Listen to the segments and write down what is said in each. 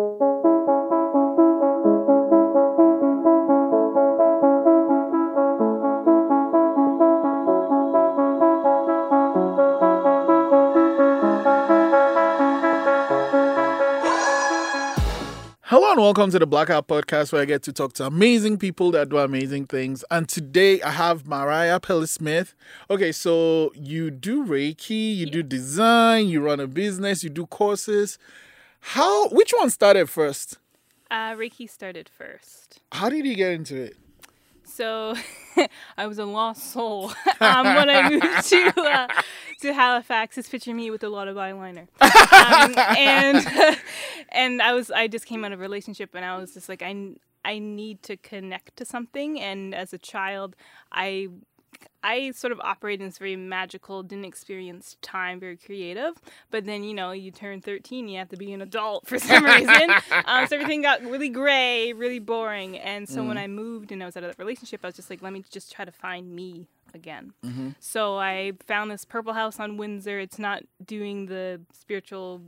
Hello and welcome to the Blackout Podcast, where I get to talk to amazing people that do amazing things. And today I have Mariah Pelly Smith. Okay, so you do Reiki, you do design, you run a business, you do courses. How? Which one started first? Uh, Reiki started first. How did you get into it? So I was a lost soul um, when I moved to uh, to Halifax. Just picture me with a lot of eyeliner, um, and and I was I just came out of a relationship, and I was just like I I need to connect to something. And as a child, I I sort of operated in this very magical, didn't experience time, very creative. But then, you know, you turn 13, you have to be an adult for some reason. um, so everything got really gray, really boring. And so mm. when I moved and I was out of that relationship, I was just like, let me just try to find me again. Mm-hmm. So I found this purple house on Windsor. It's not doing the spiritual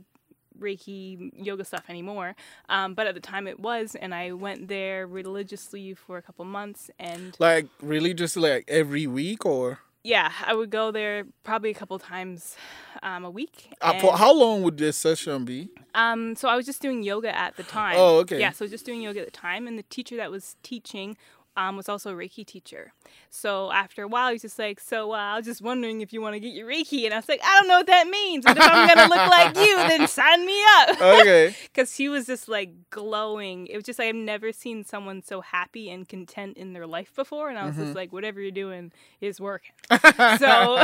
Reiki yoga stuff anymore. Um, but at the time it was, and I went there religiously for a couple months. And like religiously, like every week, or yeah, I would go there probably a couple times um, a week. Uh, how long would this session be? Um, so I was just doing yoga at the time. Oh, okay. Yeah, so just doing yoga at the time, and the teacher that was teaching um, was also a Reiki teacher. So after a while, he's just like, "So uh, I was just wondering if you want to get your Reiki," and I was like, "I don't know what that means, but if I'm gonna look like you, then sign me up." Okay. Because he was just like glowing. It was just like I've never seen someone so happy and content in their life before, and I was mm-hmm. just like, "Whatever you're doing is working." so,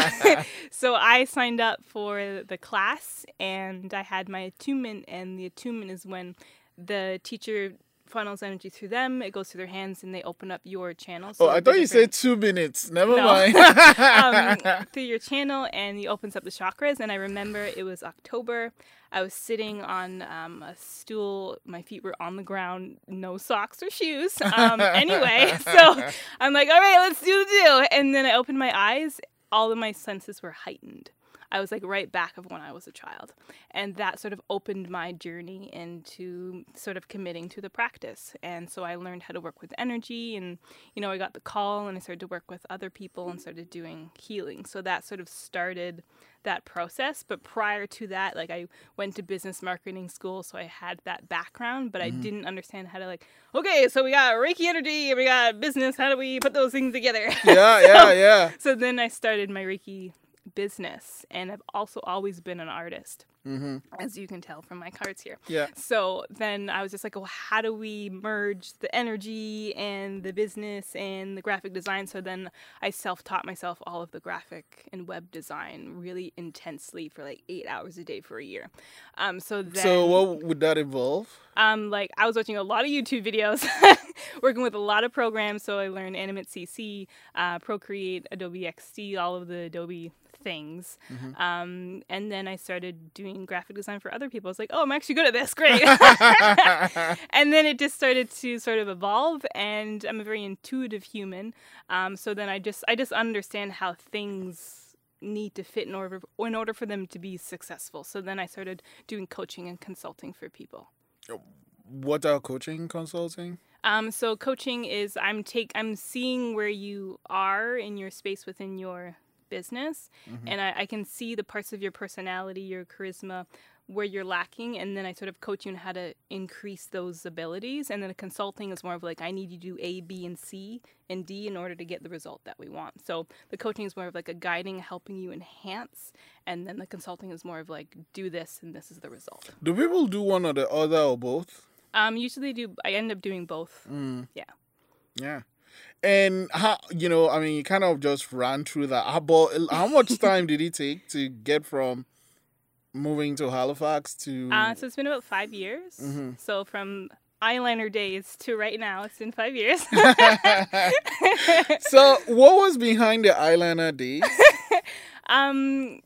so I signed up for the class, and I had my attunement, and the attunement is when the teacher funnels energy through them. It goes through their hands, and they open up your channel. So oh, I thought you said two minutes. Never no. mind. um, through your channel, and he opens up the chakras. And I remember it was October. I was sitting on um, a stool. My feet were on the ground, no socks or shoes. Um, anyway, so I'm like, all right, let's do the do. And then I opened my eyes. All of my senses were heightened. I was like right back of when I was a child. And that sort of opened my journey into sort of committing to the practice. And so I learned how to work with energy and, you know, I got the call and I started to work with other people and started doing healing. So that sort of started that process. But prior to that, like I went to business marketing school, so I had that background, but mm-hmm. I didn't understand how to like, okay, so we got Reiki energy and we got business. How do we put those things together? Yeah, so, yeah, yeah. So then I started my Reiki business and I've also always been an artist. Mm-hmm. As you can tell from my cards here. Yeah. So then I was just like, well, how do we merge the energy and the business and the graphic design? So then I self taught myself all of the graphic and web design really intensely for like eight hours a day for a year. Um, so then. So what would that involve? Um, like I was watching a lot of YouTube videos, working with a lot of programs. So I learned Animate CC, uh, Procreate, Adobe XD, all of the Adobe things. Mm-hmm. Um, and then I started doing graphic design for other people. I was like, oh, I'm actually good at this. Great. and then it just started to sort of evolve. And I'm a very intuitive human. Um, so then I just I just understand how things need to fit in order in order for them to be successful. So then I started doing coaching and consulting for people. What are coaching consulting? Um, so coaching is I'm take I'm seeing where you are in your space within your business mm-hmm. and I, I, can see the parts of your personality your charisma where you're lacking and then i sort of coach you on how to increase those abilities and then the consulting is more of like i need you to do a b and c and d in order to get the result that we want. So the coaching is more of like a guiding helping you enhance and then the consulting is more of like do this and this is the result. Do people do one or the other or both? Um usually do i end up doing both. Mm. yeah. Yeah and how you know, I mean, you kind of just ran through that. How, but how much time did it take to get from moving to Halifax to? Uh, so it's been about five years. Mm-hmm. So from eyeliner days to right now, it's been five years. so what was behind the eyeliner days? um,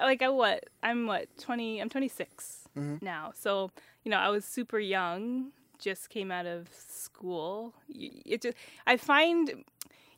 like I what? I'm what twenty? I'm 26 mm-hmm. now. So you know, I was super young just came out of school. It just I find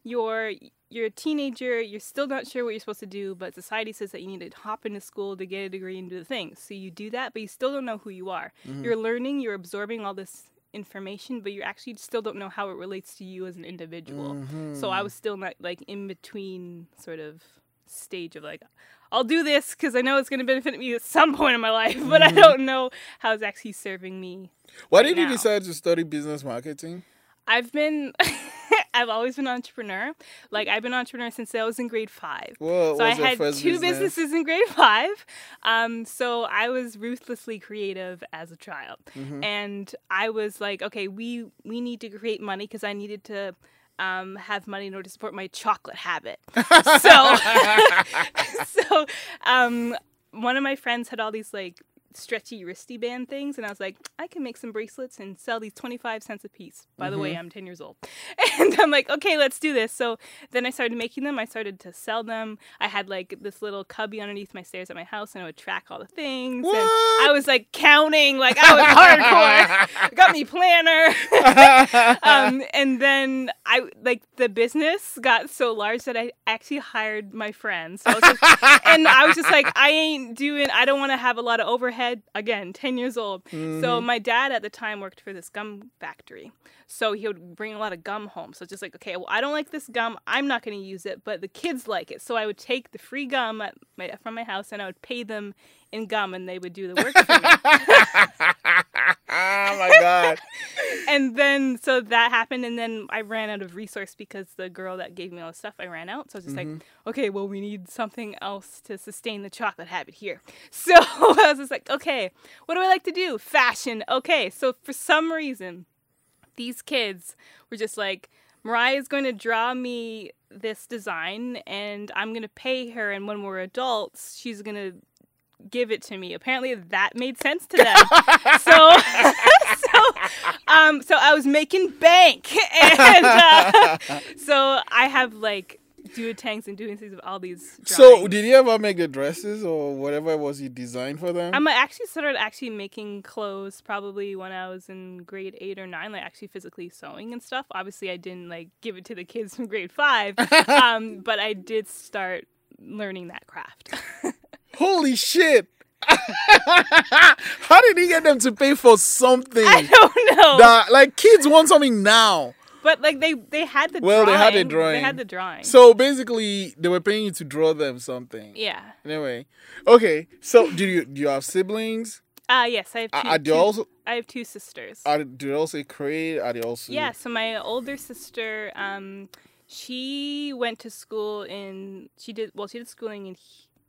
you're you're a teenager, you're still not sure what you're supposed to do, but society says that you need to hop into school to get a degree and do the things. So you do that, but you still don't know who you are. Mm-hmm. You're learning, you're absorbing all this information, but you actually still don't know how it relates to you as an individual. Mm-hmm. So I was still not like in between sort of stage of like I'll do this because I know it's going to benefit me at some point in my life, but I don't know how it's actually serving me. Why did you decide to study business marketing? I've been, I've always been an entrepreneur. Like I've been an entrepreneur since I was in grade five. What so I had two business? businesses in grade five. Um, so I was ruthlessly creative as a child, Mm-hmm. and I was like, okay, we we need to create money because I needed to. Um, have money in order to support my chocolate habit. So, so um, one of my friends had all these like stretchy wristy band things, and I was like, I can make some bracelets and sell these twenty five cents a piece. By the way, I'm ten years old, and I'm like, okay, let's do this. So then I started making them. I started to sell them. I had like this little cubby underneath my stairs at my house, and I would track all the things. And I was like counting, like I was hardcore. Got me planner. um, and then I like the business got so large that I actually hired my friends. So I just- and I was just like, I ain't doing. I don't want to have a lot of overhead. Again, ten years old. So mm-hmm. my dad at the time worked for this gum factory. So he would bring a lot of gum home. So it's just like, okay, well, I don't like this gum. I'm not going to use it, but the kids like it. So I would take the free gum at my, from my house and I would pay them in gum, and they would do the work for me. oh my god. and then so that happened and then i ran out of resource because the girl that gave me all the stuff i ran out. So i was just like mm-hmm. okay well we need something else to sustain the chocolate habit here. So i was just like okay what do i like to do? Fashion. Okay so for some reason these kids were just like Mariah is going to draw me this design and i'm going to pay her and when we're adults she's going to give it to me. Apparently that made sense to them. so so um so I was making bank and uh, so I have like duotangs and duotangs of all these drawings. So, did you ever make the dresses or whatever it was you designed for them? I'm actually started actually making clothes probably when I was in grade eight or nine, like actually physically sewing and stuff. Obviously, I didn't like give it to the kids from grade five, um, but I did start learning that craft. Holy shit! How did he get them to pay for something I don't know. that like kids want something now? But like they they had the Well, they drawing. had the They had the drawing. So basically, they were paying you to draw them something. yeah. Anyway, okay. So, do you do you have siblings? Uh yes, I have two. Are they two- also I have two sisters. are do they also create? Are they also yeah. So my older sister, um, she went to school in. She did well. She did schooling in,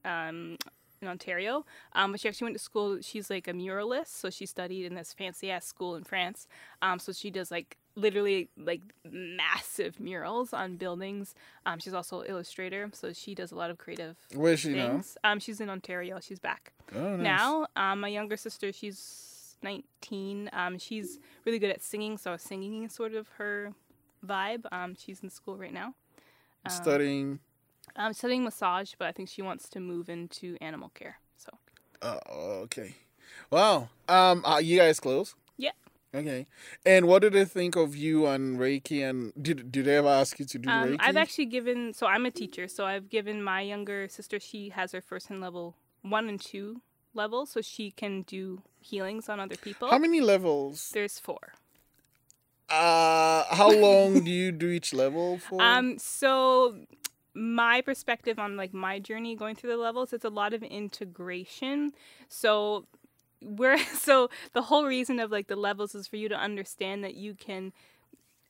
um, in Ontario. Um, but she actually went to school. She's like a muralist, so she studied in this fancy ass school in France. Um, so she does like literally like massive murals on buildings. Um, she's also an illustrator, so she does a lot of creative Where is she now? things. Um, she's in Ontario. She's back Oh, nice. now. Um, my younger sister, she's 19. Um, she's really good at singing, so singing is sort of her vibe. Um, she's in school right now. Um, studying. I'm studying massage, but I think she wants to move into animal care. So Oh, okay. Wow. Um, are you guys close? Yeah. Okay. And what did they think of you and Reiki? And did did they ever ask you to do um, Reiki? I've actually given. So I'm a teacher, so I've given my younger sister. She has her first and level one and two level, so she can do healings on other people. How many levels? There's four. Uh, how long do you do each level for? Um, so my perspective on like my journey going through the levels, it's a lot of integration. So we're so the whole reason of like the levels is for you to understand that you can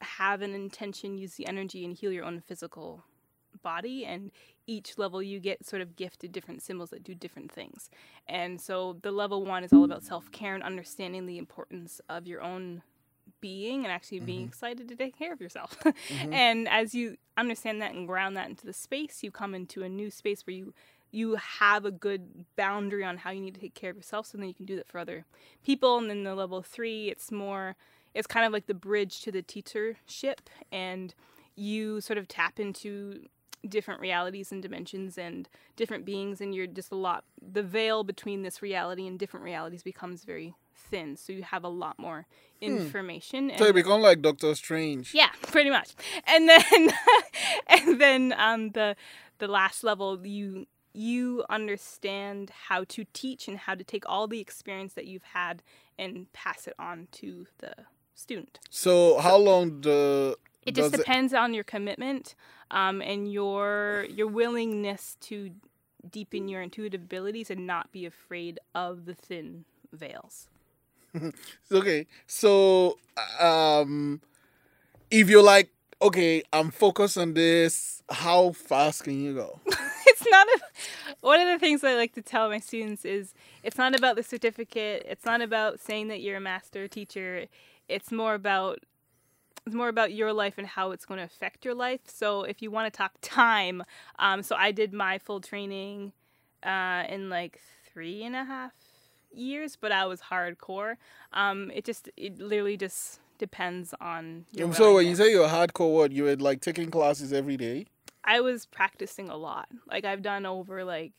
have an intention, use the energy, and heal your own physical body. And each level you get sort of gifted different symbols that do different things. And so the level one is all about self care and understanding the importance of your own being and actually being mm-hmm. excited to take care of yourself. Mm-hmm. and as you understand that and ground that into the space, you come into a new space where you you have a good boundary on how you need to take care of yourself so then you can do that for other people. And then the level 3 it's more it's kind of like the bridge to the teachership and you sort of tap into different realities and dimensions and different beings and you're just a lot the veil between this reality and different realities becomes very thin, so you have a lot more information. So you become like Doctor Strange. yeah, pretty much. And then and then um the the last level you you understand how to teach and how to take all the experience that you've had and pass it on to the student. So how long the It just depends on your commitment um, and your your willingness to deepen your intuitive abilities and not be afraid of the thin veils. Okay, so um, if you're like, okay, I'm focused on this, how fast can you go? it's not a, one of the things I like to tell my students is it's not about the certificate. It's not about saying that you're a master teacher. It's more about it's more about your life and how it's going to affect your life. So if you want to talk time, um, so I did my full training uh, in like three and a half years, but I was hardcore. Um, it just it literally just depends on your. so when you say you're hardcore, what you were like taking classes every day? I was practicing a lot. Like I've done over like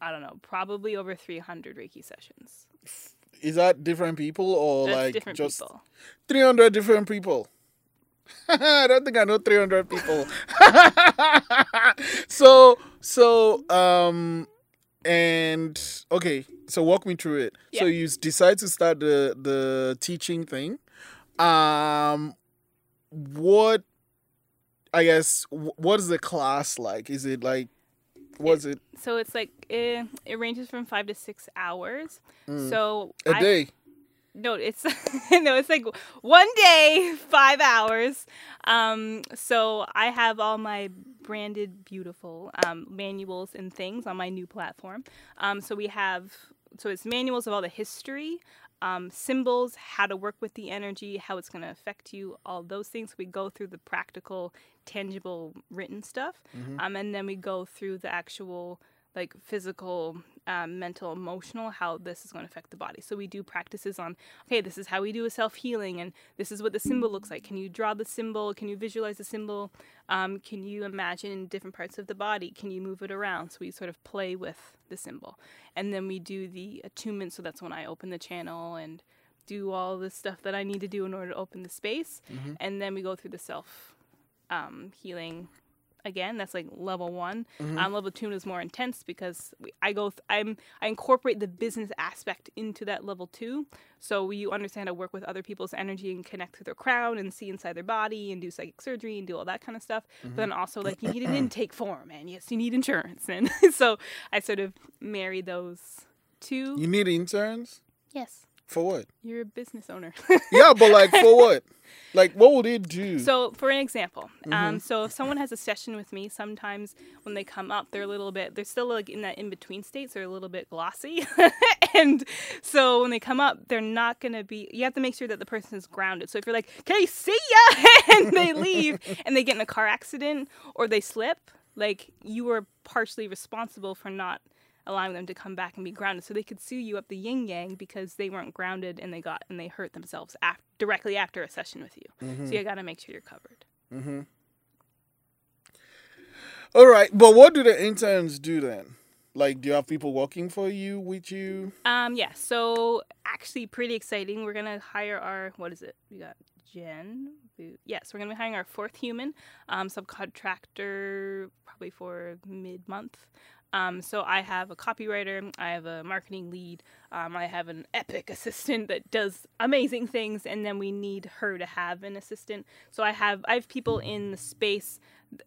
I don't know, probably over 300 Reiki sessions. Is that different people or That's like different just people. 300 different people? I don't think I know 300 people. so so um and okay, so walk me through it. So you decide to start the the teaching thing. Um what I guess what is the class like? Is it like was it So it's like eh, it ranges from five to six hours. So Mm. a I- day? No, it's no, it's like one day, five hours. Um, so I have all my branded, beautiful um, manuals and things on my new platform. Um, so we have, so it's manuals of all the history, um, symbols, how to work with the energy, how it's going to affect you, all those things. We go through the practical, tangible, written stuff, um, and then we go through the actual like physical, um, mental, emotional, how this is going to affect the body. So we do practices on, okay, this is how we do a self healing, and this is what the symbol looks like. Can you draw the symbol? Can you visualize the symbol? Um, can you imagine different parts of the body? Can you move it around? So we sort of play with the symbol. And then we do the attunement. So that's when I open the channel and do all the stuff that I need to do in order to open the space. And then we go through the self um, healing again. That's like level one. Um, level two is more intense because we, I go. Th- I'm I incorporate the business aspect into that level two. So you understand how to work with other people's energy and connect to their crown and see inside their body and do psychic surgery and do all that kind of stuff. But then also like you need an intake form and yes, you need insurance and so I sort of marry those two. You need interns? yes, For what? you're a business owner. Yeah, but like for what? Like what would it do? So, for an example, um, so if someone has a session with me, sometimes when they come up, they're a little bit, they're still like in that in between state, so they're a little bit glossy. and so when they come up, they're not going to be, you have to make sure that the person is grounded. So if you're like, okay, see ya, and they leave and they get in a car accident or they slip, like you were partially responsible for not allowing them to come back and be grounded. So they could sue you up the yin yang because they weren't grounded and they got and they hurt themselves af- directly after a session with you. So you got to make sure you're covered. Mm-hmm. All right, but what do the interns do then? Like, do you have people working for you with you? um yeah so actually pretty exciting. We're gonna hire our what is it? We got jen yes we're gonna be hiring our fourth human um, subcontractor probably for mid-month um, so I have a copywriter, I have a marketing lead, um, I have an epic assistant that does amazing things, and then we need her to have an assistant. So I have I have people in the space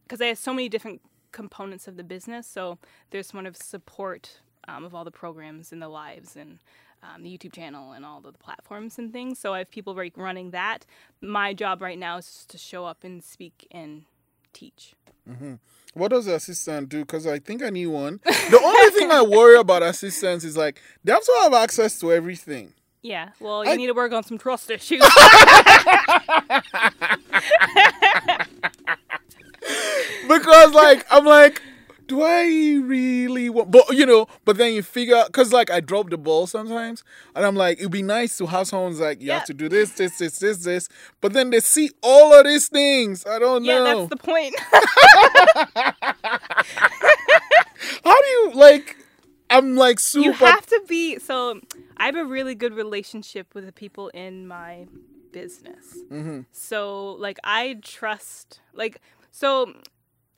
because I have so many different components of the business. So there's one of support um, of all the programs and the lives and um, the YouTube channel and all the platforms and things. So I have people like running that. My job right now is to show up and speak and teach. Mm-hmm. What does the assistant do? Because I think I need one. The only thing I worry about assistants is like they have to have access to everything. Yeah, well, you I- need to work on some trust issues. Because like I'm like, do I really want? But you know, but then you figure out because like I drop the ball sometimes, and I'm like, it'd be nice to have someone's like, you Yeah. have to do this, this, this, this, this. But then they see all of these things. I don't yeah, know. that's the point. How do you like? I'm like super. You have to be so. I have a really good relationship with the people in my business. Mm-hmm. So like I trust like so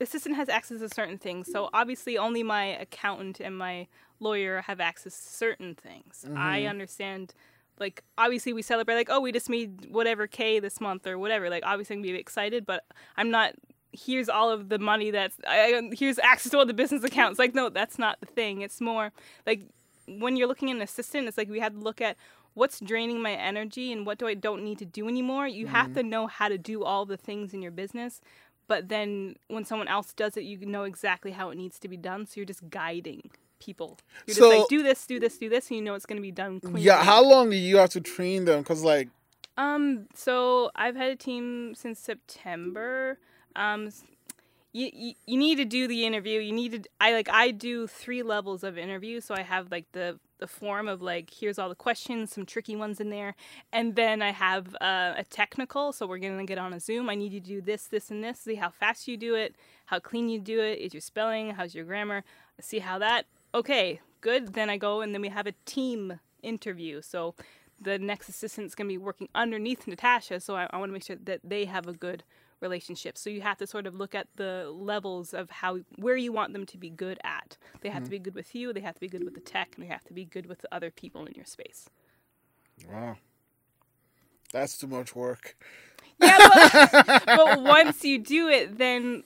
assistant has access to certain things. So obviously only my accountant and my lawyer have access to certain things. I Mhm. understand like obviously we celebrate like oh we just made whatever K this month or whatever. Like obviously I'm gonna be excited, but I'm not here's all of the money that's I, here's access to all the business accounts. Like no, that's not the thing. It's more like when you're looking at an assistant, it's like we had to look at what's draining my energy and what do I don't need to do anymore. You have to know how to do all the things in your business, but then when someone else does it, you know exactly how it needs to be done. So you're just guiding people. You're So- just like do this, do this, do this, and you know it's going to be done cleanly. Yeah, how long do you have to train them? Because like, Um, so I've had a team since September. Um, you, you, you need to do the interview. You need to. I like I do three levels of interview. So I have like the the form of like here's all the questions, some tricky ones in there, and then I have uh, a technical. So we're gonna get on a Zoom. I need you to do this, this, and this. See how fast you do it, how clean you do it. Is your spelling? How's your grammar? See how that. Okay, good. Then I go and then we have a team interview. So the next assistant's going to be working underneath Natasha, so I, I want to make sure that they have a good relationship. So you have to sort of look at the levels of how where you want them to be good at. They have to be good with you, they have to be good with the tech, and they have to be good with the other people in your space. wow, that's too much work. Yeah, but, but once you do it, then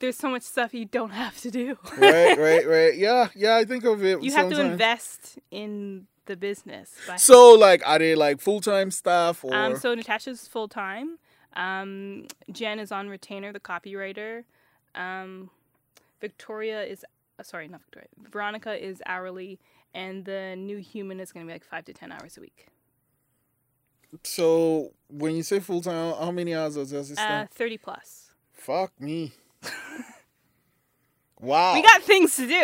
there's so much stuff you don't have to do. right, right, right. Yeah, yeah. I think of it. You have to invest in the business. So, like, are they like full time staff or? Um, so Natasha's full time. Um, Jen is on retainer, the copywriter. Um, Victoria is uh, sorry, not Victoria. Veronica is hourly, and the new human is going to be like five to ten hours a week. So, when you say full time, how many hours does the Uh. Thirty plus. Fuck me. wow. We got things to do.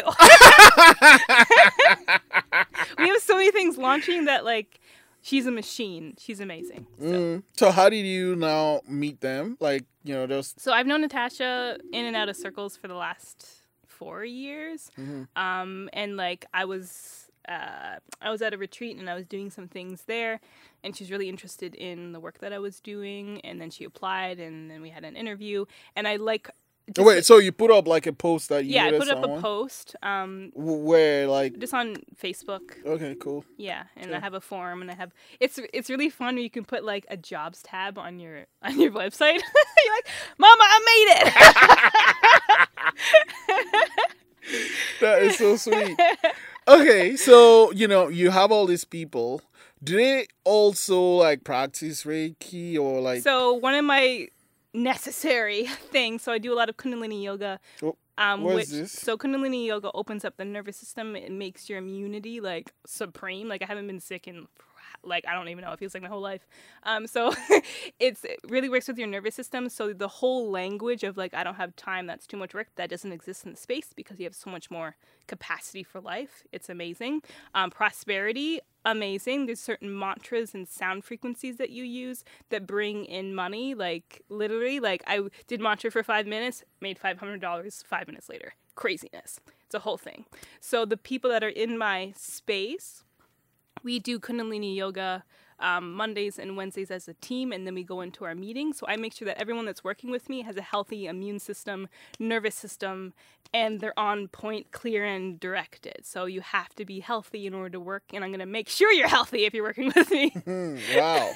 we have so many things launching that like she's a machine. She's amazing. So. Mm. So, how did you now meet them? Like, you know, those. So I've known Natasha in and out of circles for the last four years. Mhm. Um, and like I was, uh, I was at a retreat and I was doing some things there, and she's really interested in the work that I was doing. And then she applied, and then we had an interview. And I like, Oh, wait, so you put up like a post that you yeah, I put up someone? a post, um, Where, like, just on Facebook. okay, cool. Yeah, and Sure. I have a form, and I have it's it's really fun where you can put like a jobs tab on your on your website. You're like, Mama, I made it. That is so sweet. okay, so you know you have all these people. Do they also like practice Reiki or like? so one of my necessary thing. So I do a lot of Kundalini yoga. Oh, Um, what which, is this? So Kundalini yoga opens up the nervous system. It makes your immunity like supreme. Like I haven't been sick in like I don't even know. It feels like my whole life. Um, so it's it really works with your nervous system. So the whole language of like I don't have time. That's too much work. That doesn't exist in the space because you have so much more capacity for life. It's amazing. Um, prosperity. Amazing. There's certain mantras and sound frequencies that you use that bring in money. Like literally, like I did mantra for five minutes, made five hundred dollars five minutes later. Craziness. It's a whole thing. So the people that are in my space, we do Kundalini yoga um, Mondays and Wednesdays as a team, and then we go into our meeting. So I make sure that everyone that's working with me has a healthy immune system, nervous system, and they're on point, clear, and directed. So you have to be healthy in order to work, and I'm going to make sure you're healthy if you're working with me. Wow.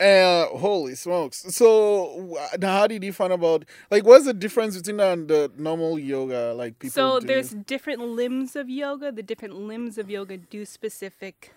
uh, holy smokes! So now, how did you find about like what's the difference between that and the normal yoga? Like people. so do? there's different limbs of yoga. The different limbs of yoga do specific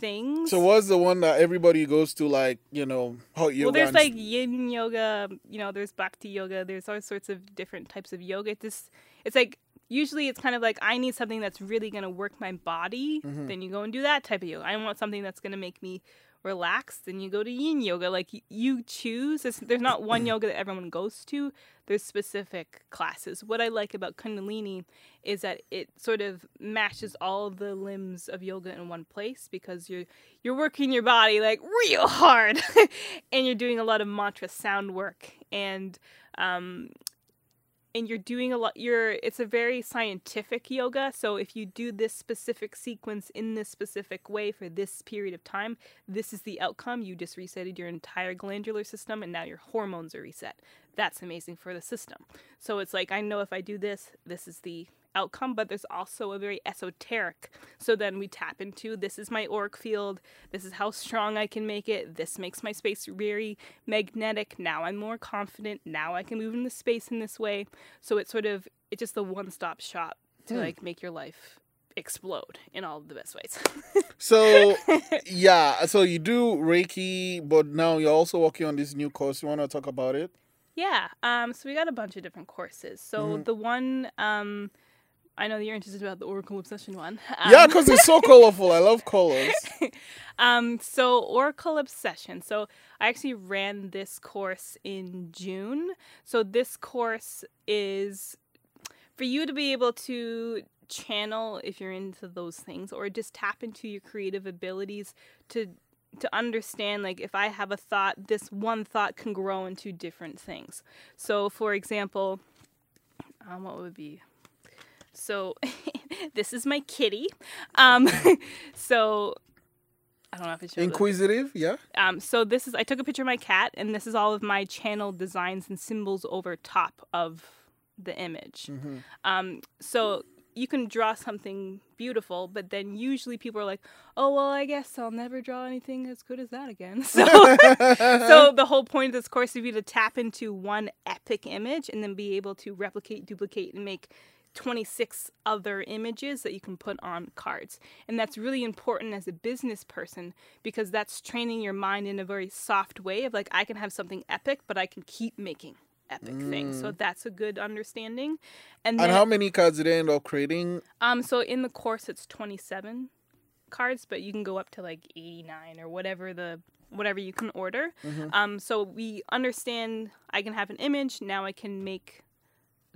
things. So what's the one that everybody goes to? Like you know, hot yoga. well, there's like yin yoga, you know, there's bhakti yoga, there's all sorts of different types of yoga. It's just, it's like usually it's kind of like I need something that's really gonna work my body. Mhm. Then you go and do that type of yoga. I want something that's gonna make me relaxed. Then you go to yin yoga. Like you choose. There's, there's not one yoga that everyone goes to. There's specific classes. What I like about Kundalini is that it sort of matches all the limbs of yoga in one place because you're you're working your body like real hard and you're doing a lot of mantra sound work and um, and you're doing a lot you're it's a very scientific yoga so if you do this specific sequence in this specific way for this period of time this is the outcome. You just resetted your entire glandular system and now your hormones are reset. That's amazing for the system. So it's like i know if i do this this is the outcome, but there's also a very esoteric. So then we tap into this is my auric field, this is how strong I can make it, this makes my space very magnetic. Now I'm more confident, now I can move in the space in this way. So it's sort of it's just a one stop shop to Hmm. like make your life explode in all the best ways. So yeah, so you do Reiki, but now you're also working on this new course. You want to talk about it? Yeah. Um, so we got a bunch of different courses. So Mm-hmm. the one um, I know that you're interested about the Oracle Obsession one. Um, yeah, because it's so colorful. I love colors. um, so Oracle Obsession. So I actually ran this course in June. So this course is for you to be able to channel if you're into those things or just tap into your creative abilities to to understand like if I have a thought, this one thought can grow into different things. So for example, um, what would be so this is my kitty. Um, so I don't know if it's Inquisitive, yeah. um, so this is I took a picture of my cat, and this is all of my channel designs and symbols over top of the image. Mm-hmm. Um, so you can draw something beautiful, but then usually people are like, "Oh well, I guess I'll never draw anything as good as that again." So, so the whole point of this course would be to tap into one epic image and then be able to replicate, duplicate, and make 26 other images that you can put on cards. And that's really important as a business person because that's training your mind in a very soft way of like, I can have something epic, but I can keep making epic things. So that's a good understanding. And then, And how many cards did they end up creating? um, so in the course, it's 27 cards, but you can go up to like 89 or whatever the whatever you can order. Um, so we understand I can have an image. Now I can make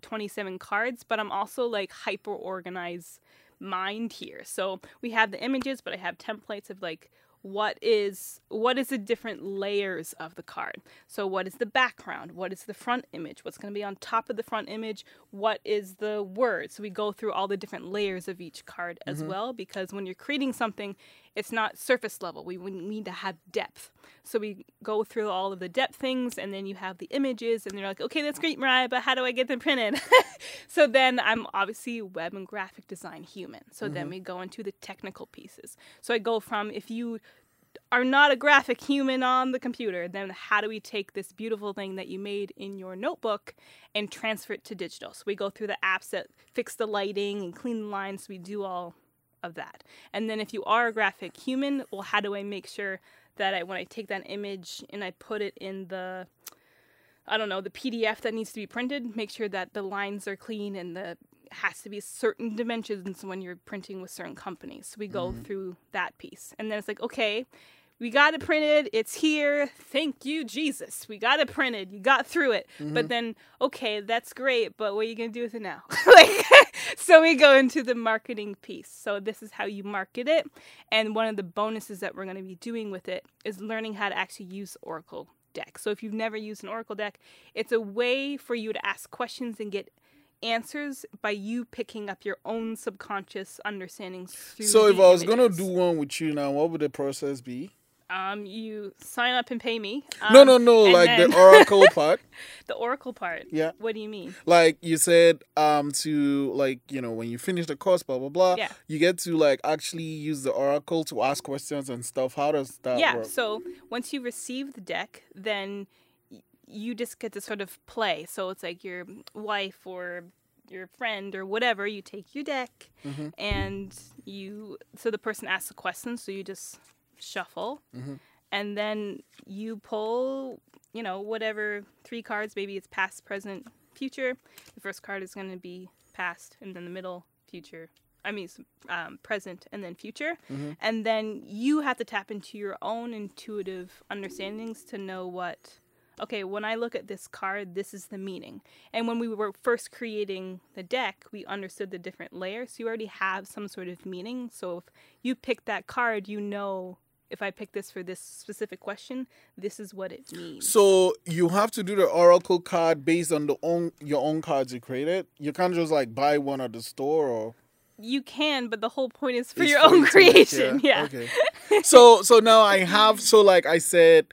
27 cards, but I'm also like hyper organized mind here. So we have the images, but I have templates of like what is what is the different layers of the card. So what is the background? What is the front image? What's going to be on top of the front image? What is the word? So we go through all the different layers of each card as mm-hmm. well because when you're creating something, it's not surface level. We, need to have depth. So we go through all of the depth things and then you have the images and they're like, okay, that's great, Mariah, but how do I get them printed? so then I'm obviously web and graphic design human. So then mm-hmm. we go into the technical pieces. So I go from if you are not a graphic human on the computer, then how do we take this beautiful thing that you made in your notebook and transfer it to digital? So we go through the apps that fix the lighting and clean the lines. We do all of that. And then if you are a graphic human, well, how do I make sure that I, when I take that image and I put it in the, I don't know, the PDF that needs to be printed, make sure that the lines are clean and the has to be certain dimensions when you're printing with certain companies. So we go mm-hmm. through that piece. And then it's like, okay, we got it printed. It's here. Thank you, Jesus. We got it printed. You got through it. But mm-hmm. then, okay, that's great. But what are you going to do with it now? like, so we go into the marketing piece. So this is how you market it. And one of the bonuses that we're going to be doing with it is learning how to actually use Oracle deck. So if you've never used an Oracle deck, it's a way for you to ask questions and get answers by you picking up your own subconscious understandings. So if I was gonna do one with you now, what would the process be? Um, you sign up and pay me. no, Um, no, no. and Like then- the oracle part. the Oracle part. Yeah. What do you mean? Like you said, um, to like you know when you finish the course, blah blah blah. Yeah. You get to like actually use the oracle to ask questions and stuff. How does that yeah. work? So once you receive the deck, then you just get to sort of play. So it's like your wife or your friend or whatever. You take your deck Mm-hmm. and you. So the person asks a question. So you just shuffle, Mm-hmm. and then you pull. You know whatever three cards. Maybe it's past, present, future. The first card is going to be past, and then the middle, future. I mean, um, present and then future. And then you have to tap into your own intuitive understandings to know what, okay, when I look at this card, this is the meaning. And when we were first creating the deck, we understood the different layers. So you already have some sort of meaning. So if you pick that card, you know if I pick this for this specific question, this is what it means. So you have to do the oracle card based on the own your own cards you created. You can't just like buy one at the store or you can, but the whole point is for it's your own you to make- creation. Yeah. Okay. so so now I have so like I said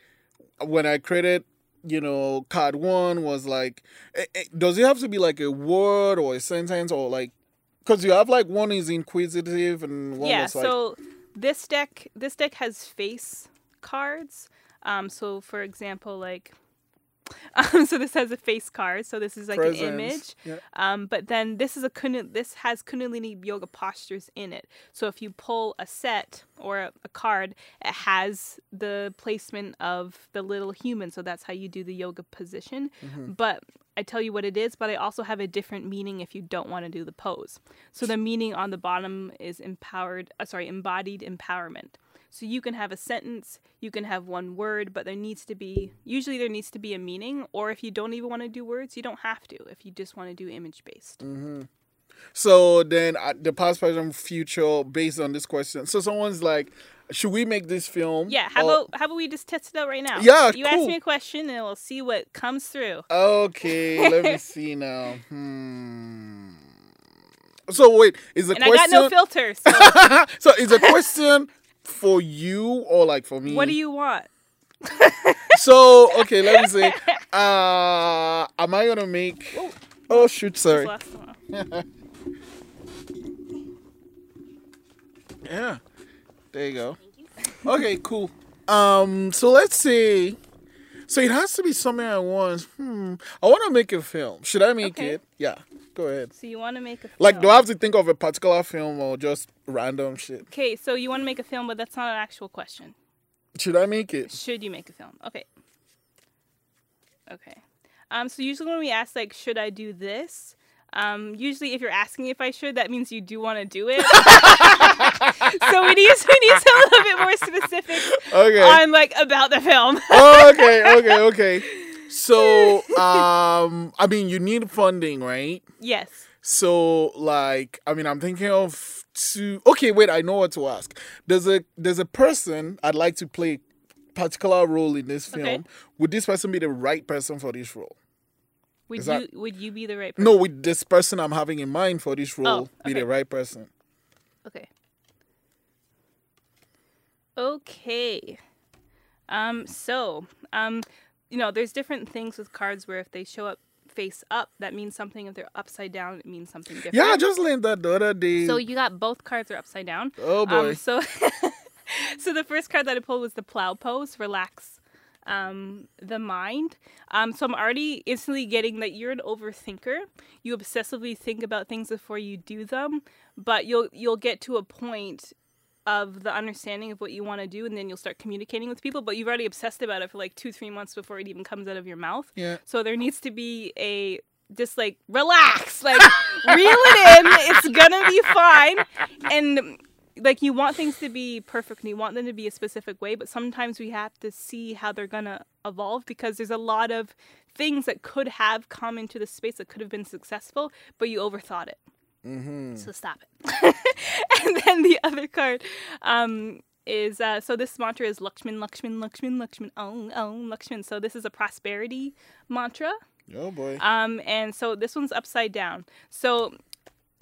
when I created you know card one was like eh, eh, does it have to be like a word or a sentence or like because you have like one is inquisitive and one yeah like so this deck this deck has face cards. Um so for example like um so this has a face card so this is like presence. an image um but then this is a kundal- this has kundalini yoga postures in it. So if you pull a set or a, a card it has the placement of the little human. So that's how you do the yoga position. Mm-hmm. but I tell you what it is, but I also have a different meaning if you don't want to do the pose. So the meaning on the bottom is empowered, uh, sorry, embodied empowerment. So you can have a sentence, you can have one word, but there needs to be usually there needs to be a meaning or if you don't even want to do words, you don't have to if you just want to do image based. Mm. So then uh, the past, present, future based on this question. So someone's like, should we make this film? Yeah, how or- about how about we just test it out right now? Yeah, You ask me a question and we'll see what comes through. Okay, let me see now. Hmm. So wait, is the And I question got no filter. So so is the question for you or like for me? what do you want? So okay, let me see. Uh, am I gonna make? Oh shoot, sorry. Yeah, there you go. Okay, cool. Um, so let's see. So it has to be something I want. Hmm. I want to make a film. Should I make Okay. it? Yeah. Go ahead. So you want to make a film. Like, do I have to think of a particular film or just random shit? Okay, so you want to make a film, but that's not an actual question. Should I make it? Should you make a film? Okay. Okay. Um, so usually when we ask like, should I do this? Um, usually if you're asking if I should, that means you do want to do it. so we need we need a little bit more specific Okay. on like about the film. oh, okay, okay, okay. So, um, I mean, you need funding, right? yes. So, like, I mean, I'm thinking of two. Okay, wait, I know what to ask. There's a there's a person I'd like to play particular role in this film. Okay. Would this person be the right person for this role? Would Is you would you be the right person? No, with this person I'm having in mind for this role, be okay. the right person. Okay. Okay. Um, so, um, you know, there's different things with cards where if they show up face up, that means something. If they're upside down, it means something different. Yeah, I just learned that the other day. So you got both cards are upside down. oh boy. Um, so, so the first card that I pulled was the plow pose, relax um, the mind. Um, so I'm already instantly getting that you're an overthinker. You obsessively think about things before you do them, but you'll you'll get to a point of the understanding of what you want to do, and then you'll start communicating with people. But you've already obsessed about it for like two, three months before it even comes out of your mouth. yeah. So there needs to be a just like relax, like reel it in. It's gonna be fine, and like you want things to be perfect and you want them to be a specific way, but sometimes we have to see how they're gonna evolve because there's a lot of things that could have come into the space that could have been successful, but you overthought it. Mm-hmm. So stop it. and then the other card um, is uh, so this mantra is Lakshman, Lakshman, Lakshman, Lakshman, Om, Om, Lakshman. So this is a prosperity mantra. Oh boy. Um, and so this one's upside down. So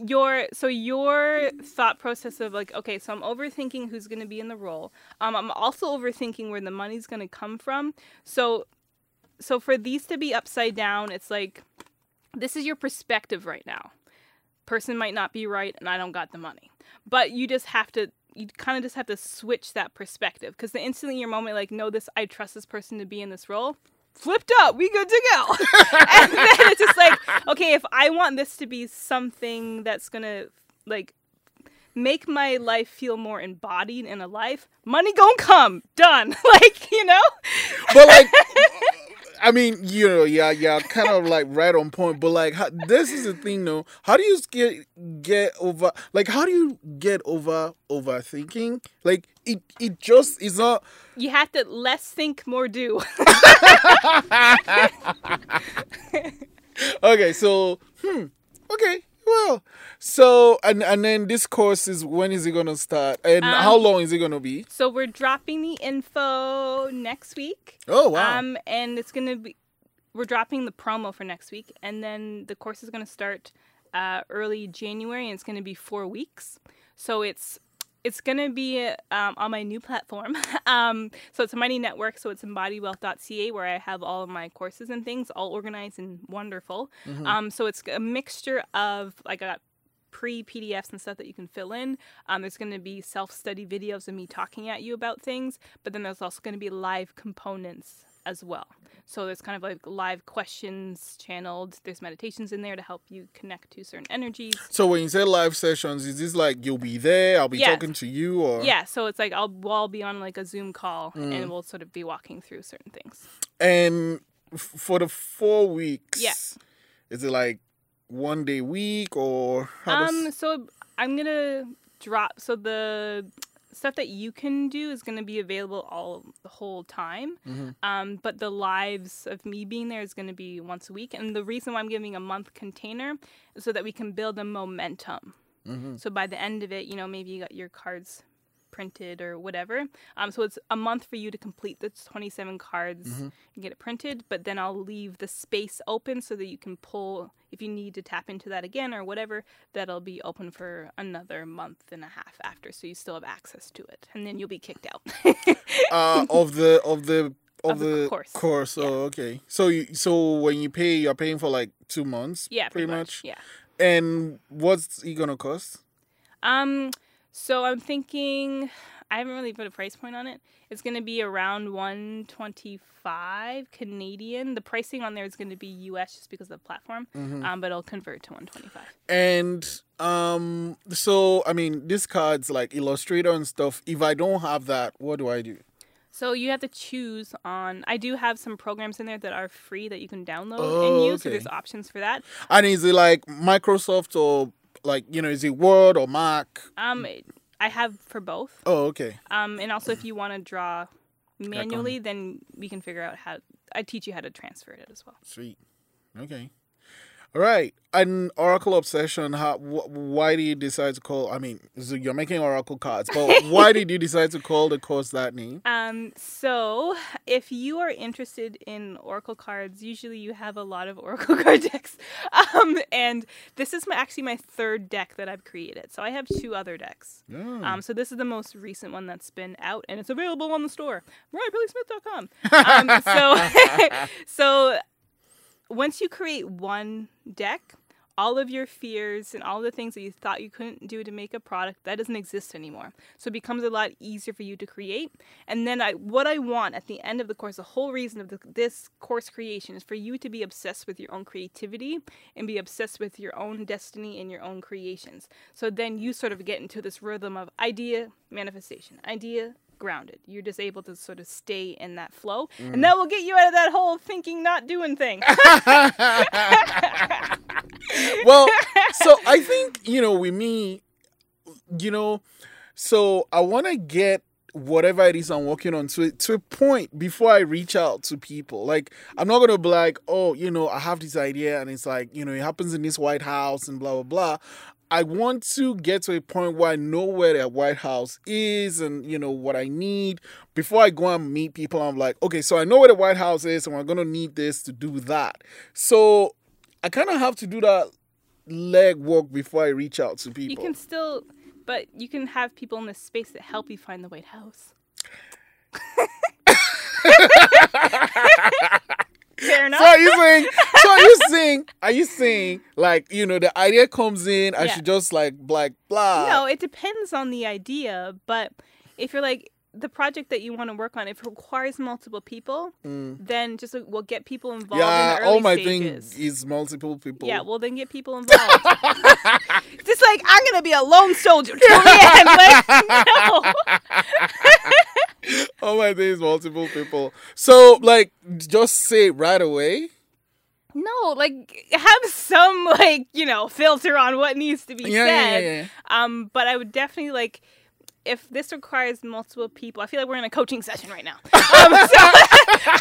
your so your thought process of like okay so i'm overthinking who's going to be in the role. Um i'm also overthinking where the money's going to come from. So so for these to be upside down it's like this is your perspective right now. Person might not be right and i don't got the money. But you just have to you kind of just have to switch that perspective. Because the instantly in your moment like no this i trust this person to be in this role flipped up. We good to go. And then it's just like okay if i want this to be something that's gonna like make my life feel more embodied and alive money gonna come. Done. Like you know? But like I mean, you know, yeah, yeah, kind of like right on point. But like, how, this is the thing, though. How do you get get over? Like, how do you get over overthinking? Like, it it just is not. you have to less think more do Okay, so hmm, okay, Well, so and and then this course is when is it gonna start and Um, how long is it gonna be? So we're dropping the info next week. Oh wow! Um, and it's gonna be we're dropping the promo for next week, and then the course is gonna start uh, early January, and it's gonna be four weeks. So it's it's gonna be um, on my new platform. um, so it's a Mighty Network. So it's embodiwealth.ca where I have all of my courses and things all organized and wonderful. Um, so it's a mixture of like a pre PDFs and stuff that you can fill in. Um, there's going to be self study videos of me talking at you about things, but then there's also going to be live components as well. So there's kind of like live questions channeled. There's meditations in there to help you connect to certain energies. so when you say live sessions, is this like you'll be there? I'll be Yeah. talking to you, or Yeah, so it's like I'll we'll all be on like a Zoom call Mm. and we'll sort of be walking through certain things. And f- for the four weeks, Yeah. is it like one day week or how does- Um, so I'm gonna drop. So the stuff that you can do is gonna be available all the whole time. Mm-hmm. Um, but the lives of me being there is gonna be once a week. And the reason why I'm giving a month container is so that we can build a momentum. Mm-hmm. So by the end of it, you know, maybe you got your cards printed or whatever. Um, so it's a month for you to complete the 27 cards Mm-hmm. and get it printed. But then I'll leave the space open so that you can pull if you need to tap into that again or whatever. That'll be open for another month and a half after, so you still have access to it, and then you'll be kicked out. uh, of the of the of, Of the the, course. course. Yeah. Oh, okay. So you, so when you pay, you're paying for like two months. yeah, pretty much. Yeah. And what's it gonna cost? Um, so I'm thinking I haven't really put a price point on it. It's going to be around 125 Canadian. The pricing on there is going to be US just because of the platform, Mm-hmm. um, but it'll convert to 125. And um, so I mean, this card's like Illustrator and stuff. If I don't have that, what do I do? So you have to choose on. I do have some programs in there that are free that you can download Oh, and use. So there's options for that. And is it like Microsoft or like you know, is it Word or Mac? Um, I have for both. Oh, okay. Um, and also if you want to draw manually, then we can figure out how. I teach you how to transfer it as well. Sweet. Okay. All right. An Oracle obsession. How? Wh- why did you decide to call? I mean, so you're making Oracle cards, but why did you decide to call the course that name? Um, so if you are interested in Oracle cards, usually you have a lot of Oracle card decks. Um, and this is my, actually my third deck that I've created. So I have two other decks. Oh. Um, so this is the most recent one that's been out, and it's available on the store, RoyPillysmith.com. Um, so, so once you create one deck, all of your fears and all the things that you thought you couldn't do to make a product that doesn't exist anymore. So it becomes a lot easier for you to create. And then I, what I want at the end of the course, the whole reason of the, this course creation is for you to be obsessed with your own creativity and be obsessed with your own destiny and your own creations. So then you sort of get into this rhythm of idea, manifestation, idea, grounded. You're just able to sort of stay in that flow, and mm. that will get you out of that whole thinking, not doing thing. well, so I think you know with me, you know, so I want to get whatever it is I'm working on to to a point before I reach out to people. Like I'm not gonna be like, oh, you know, I have this idea and it's like, you know, it happens in this White House and blah blah blah. I want to get to a point where I know where the White House is and you know what I need before I go and meet people. I'm like, okay, so I know where the White House is, and I'm gonna need this to do that. So I kind of have to do that leg work before I reach out to people. You can still, but you can have people in this space that help you find the White House. Fair enough. So are you saying? So are you saying? Are you saying like you know the idea comes in? I Yeah. should just like like blah. no, it depends on the idea, but if you're like the project that you want to work on, if it requires multiple people, then just like, we'll get people involved Mm. yeah, in the early all my stages. thing is multiple people. Yeah, well then get people involved. Just like I'm gonna be a lone soldier till the end. Like no. all my thing multiple people. So like, just say right away. No, like have some like, you know, filter on what needs to be Yeah, said. yeah, yeah. Um, but I would definitely like if this requires multiple people, I feel like we're in a coaching session right now. Um, so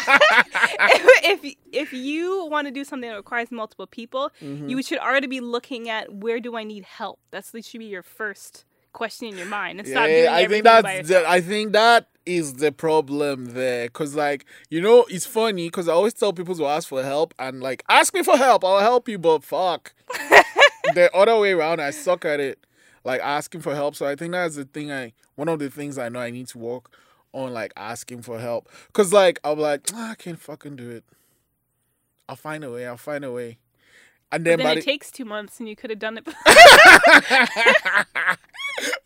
if, if if you want to do something that requires multiple people, Mhm. you should already be looking at where do I need help. That's that should be your first question in your mind, and stop doing I think that's the, I think that is the problem there, cause like you know it's funny, cause I always tell people to ask for help and like ask me for help, I'll help you, but fuck, the other way around, I suck at it, like asking for help. So I think that's the thing. I one of the things I know I need to work on, like asking for help, cause like I'm like "Ah, I can't fucking do it. I'll find a way. I'll find a way. And But then, then it the- takes two months, and you could have done it.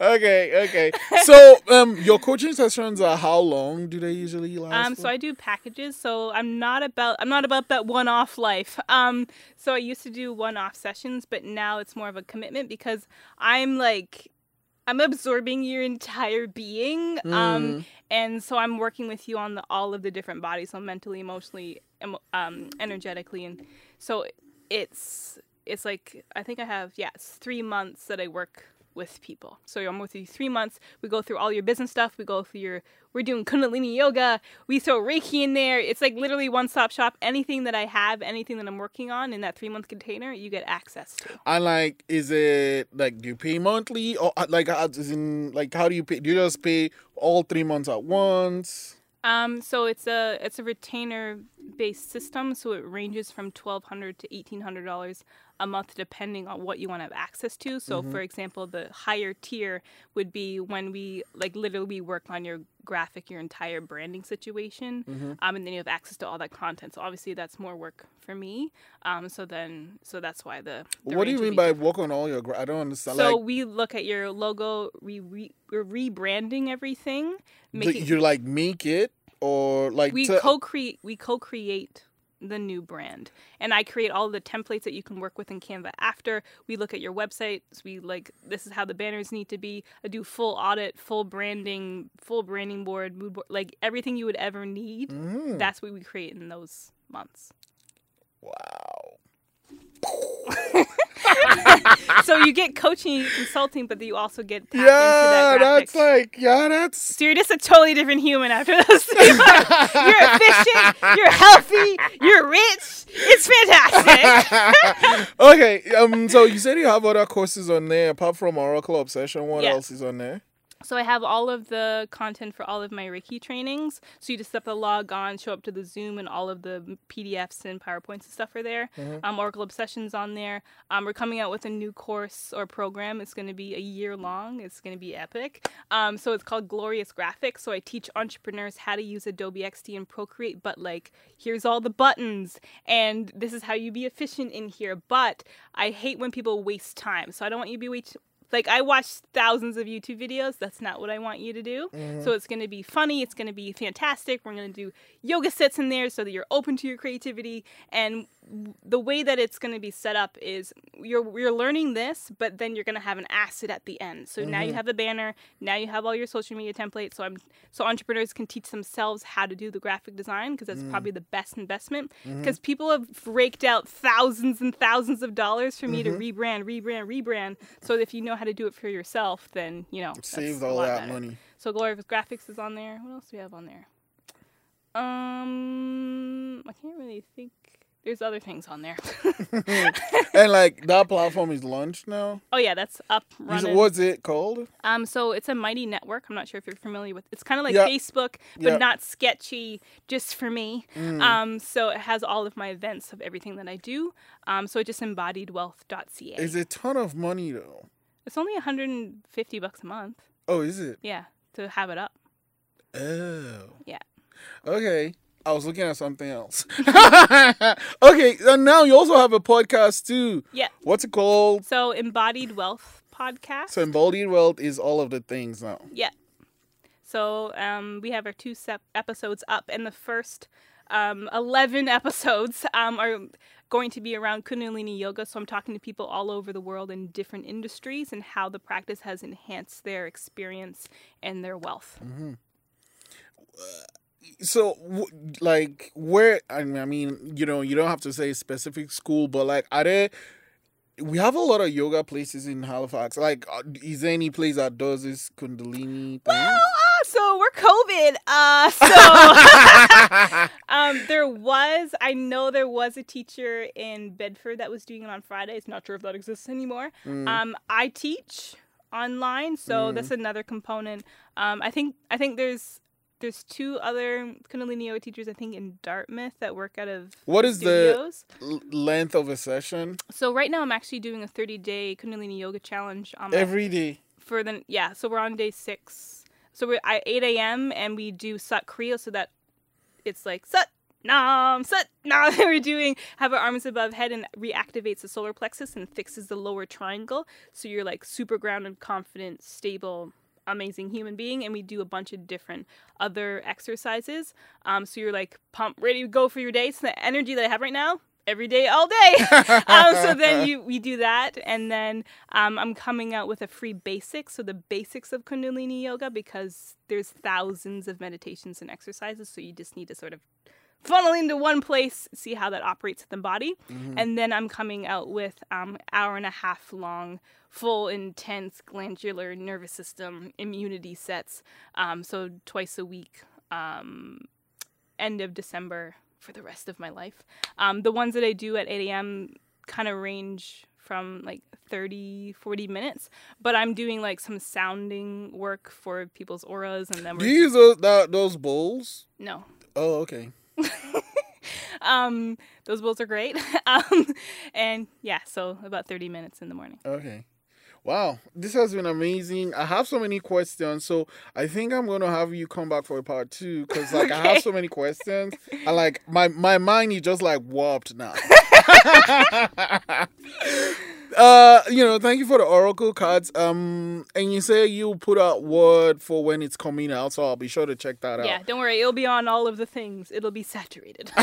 okay, okay. So, um, your coaching sessions are how long do they usually last? Um, for? so I do packages. So I'm not about I'm not about that one-off life. Um, so I used to do one-off sessions, but now it's more of a commitment because I'm like I'm absorbing your entire being. Um, Mm. and so I'm working with you on the, all of the different bodies, so mentally, emotionally, emo- um, energetically, and so it's it's like I think I have yeah, it's three months that I work with people. So I'm with you three months. We go through all your business stuff. We go through your we're doing Kundalini yoga. We throw Reiki in there. It's like literally one stop shop. Anything that I have, anything that I'm working on in that three month container, you get access to. and like, is it like do you pay monthly or uh, like as in like how do you pay? Do you just pay all three months at once? Um, so it's a it's a retainer based system, so it ranges from twelve hundred to eighteen hundred dollars a month, depending on what you want to have access to. So, for example, the higher tier would be when we like literally we work on your graphic, your entire branding situation, um, and then you have access to all that content. So obviously that's more work for me. Um, so then so that's why the, the what do you mean by different. work on all your? Gra- I don't understand. So like, we look at your logo, we re, we're rebranding everything, making you like make it or like we co-create we co-create the new brand. And i create all the templates that you can work with in Canva after. We look at your website so we like this is how the banners need to be. I do full audit full branding full branding board mood board like everything you would ever need. Mm, that's what we create in those months. Wow. so you get coaching you get consulting but you also get Yeah, that that's like yeah, that's so you're just a totally different human after those three months. You're efficient. You're healthy. You're rich. It's fantastic. okay. Um. So you said you have other courses on there apart from Oracle Obsession. What Yeah. else is on there? So I have all of the content for all of my Reiki trainings. So you just have to log on, show up to the Zoom, and all of the PDFs and PowerPoints and stuff are there. Um, Oracle Obsessions on there. Um, we're coming out with a new course or program. It's going to be a year long. It's going to be epic. Um, so it's called Glorious Graphics. So I teach entrepreneurs how to use Adobe XD and Procreate, but like here's all the buttons, and this is how you be efficient in here. But I hate when people waste time. So I don't want you to be like I watched thousands of YouTube videos. That's not what I want you to do. Mm-hmm. So it's going to be funny. It's going to be fantastic. We're going to do yoga sets in there so that you're open to your creativity. And the way that it's going to be set up is you're you're learning this, but then you're going to have an asset at the end. So now you mm-hmm. have the banner. Now you have all your social media templates. So I'm so entrepreneurs can teach themselves how to do the graphic design because that's mm. probably the best investment. Mm-hmm. Because people have raked out thousands and thousands of dollars for me to mm-hmm. rebrand, rebrand, rebrand. So if you know how to do it for yourself, then you know Saved a all lot that better. money. So Glorious Graphics is on there. What else do we have on there? Um, I can't really think. There's other things on there. and like that platform is launched now. oh yeah, that's up running. What's it called? Um, so it's a Mighty Network. I'm not sure if you're familiar with. It's kind of like Yeah. Facebook, but Yeah. not sketchy, just for me. Mm. Um, so it has all of my events of everything that I do. Um, so it just embodiedwealth.ca. It's a ton of money though. It's only 150 bucks a month. Oh, is it? Yeah, to have it up. Oh. Yeah. Okay. I was looking at something else. okay, and now you also have a podcast too. Yeah. What's it called? So embodied wealth podcast. So embodied wealth is all of the things now. Yeah. So um, we have our two sep- episodes up, and the first um, 11 episodes um, are going to be around Kundalini Yoga. So I'm talking to people all over the world in different industries and how the practice has enhanced their experience and their wealth. So, like, where? I mean, you know, you don't have to say specific school, but like, are there? We have a lot of yoga places in Halifax. Like, uh, is there any place that does this Kundalini thing? Well, uh, so we're COVID. Uh, so um, there was, I know there was a teacher in Bedford that was doing it on Fridays. Not sure if that exists anymore. Mm. Um, I teach online, so that's another component. Um, I think I think there's there's two other Kundalini yoga teachers I think in Dartmouth that work out of What is the studios. l- length of a session? So right now I'm actually doing a 30 day Kundalini yoga challenge on Every day. for the yeah. So we're on day six. So we're at 8 a.m. and we do Sat Kriya so that it's like Sat Nam Sat Nam. we're doing have our arms above head and reactivates the solar plexus and fixes the lower triangle. So you're like super grounded, confident, stable, amazing human being. And we do a bunch of different other exercises. Um, so you're like pump ready to go for your day. So the energy that I have right now. Every day, all day. um, so then you we do that, and then um, I'm coming out with a free basics, so the basics of Kundalini yoga, because there's thousands of meditations and exercises, so you just need to sort of funnel into one place, see how that operates in the body, and then I'm coming out with um, hour and a half long, full intense glandular nervous system immunity sets, um, so twice a week, um, end of December for the rest of my life. Um, the ones that I do at 8 a.m. kind of range from like 30, 40 minutes, but I'm doing like some sounding work for people's auras and then Do you use those that, those bowls? no. Oh, okay. Um, those bowls are great. um, and yeah, so about 30 minutes in the morning. Okay. Wow, this has been amazing. I have so many questions, so I think I'm gonna have you come back for a part two because, like, I have so many questions. I like my my mind is just like warped now. uh, you know, thank you for the oracle cards. Um, and you say you put out word for when it's coming out, so I'll be sure to check that out. Yeah, don't worry, it'll be on all of the things. It'll be saturated.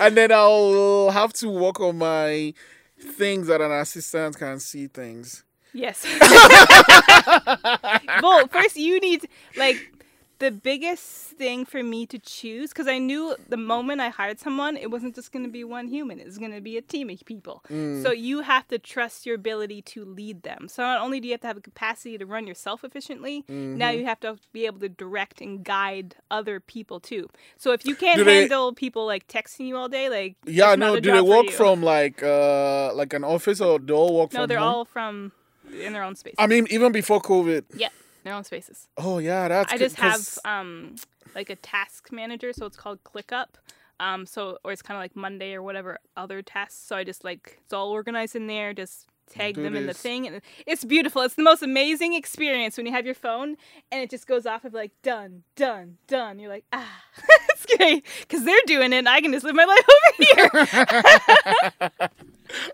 and then I'll have to work on my things that an assistant can see things. Yes. well, first you need like the biggest thing for me to choose because I knew the moment I hired someone, it wasn't just going to be one human; it was going to be a team of people. So you have to trust your ability to lead them. So not only do you have to have a capacity to run yourself efficiently, now you have to be able to direct and guide other people too. So if you can't Do they- handle people like texting you all day, like Yeah, no. Do they work from like uh like an office or do they all work No, they're home? all from in their own space. I mean, even before COVID. yeah, their own spaces. Oh yeah, that's. I just have um like a task manager, so it's called ClickUp. Um, so or it's kind of like Monday or whatever other tasks. So I just like it's all organized in there. Just tag Do them in the thing, and it's beautiful. It's the most amazing experience when you have your phone and it just goes off of like done, done, done. You're like ah, it's great because they're doing it. and I can just live my life over here.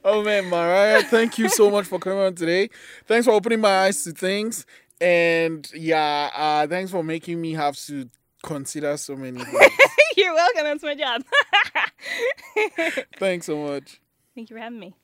Oh man, Mariah, thank you so much for coming on today. Thanks for opening my eyes to things, and yeah, uh, thanks for making me have to consider so many things. You're welcome. That's my job. thanks so much. Thank you for having me.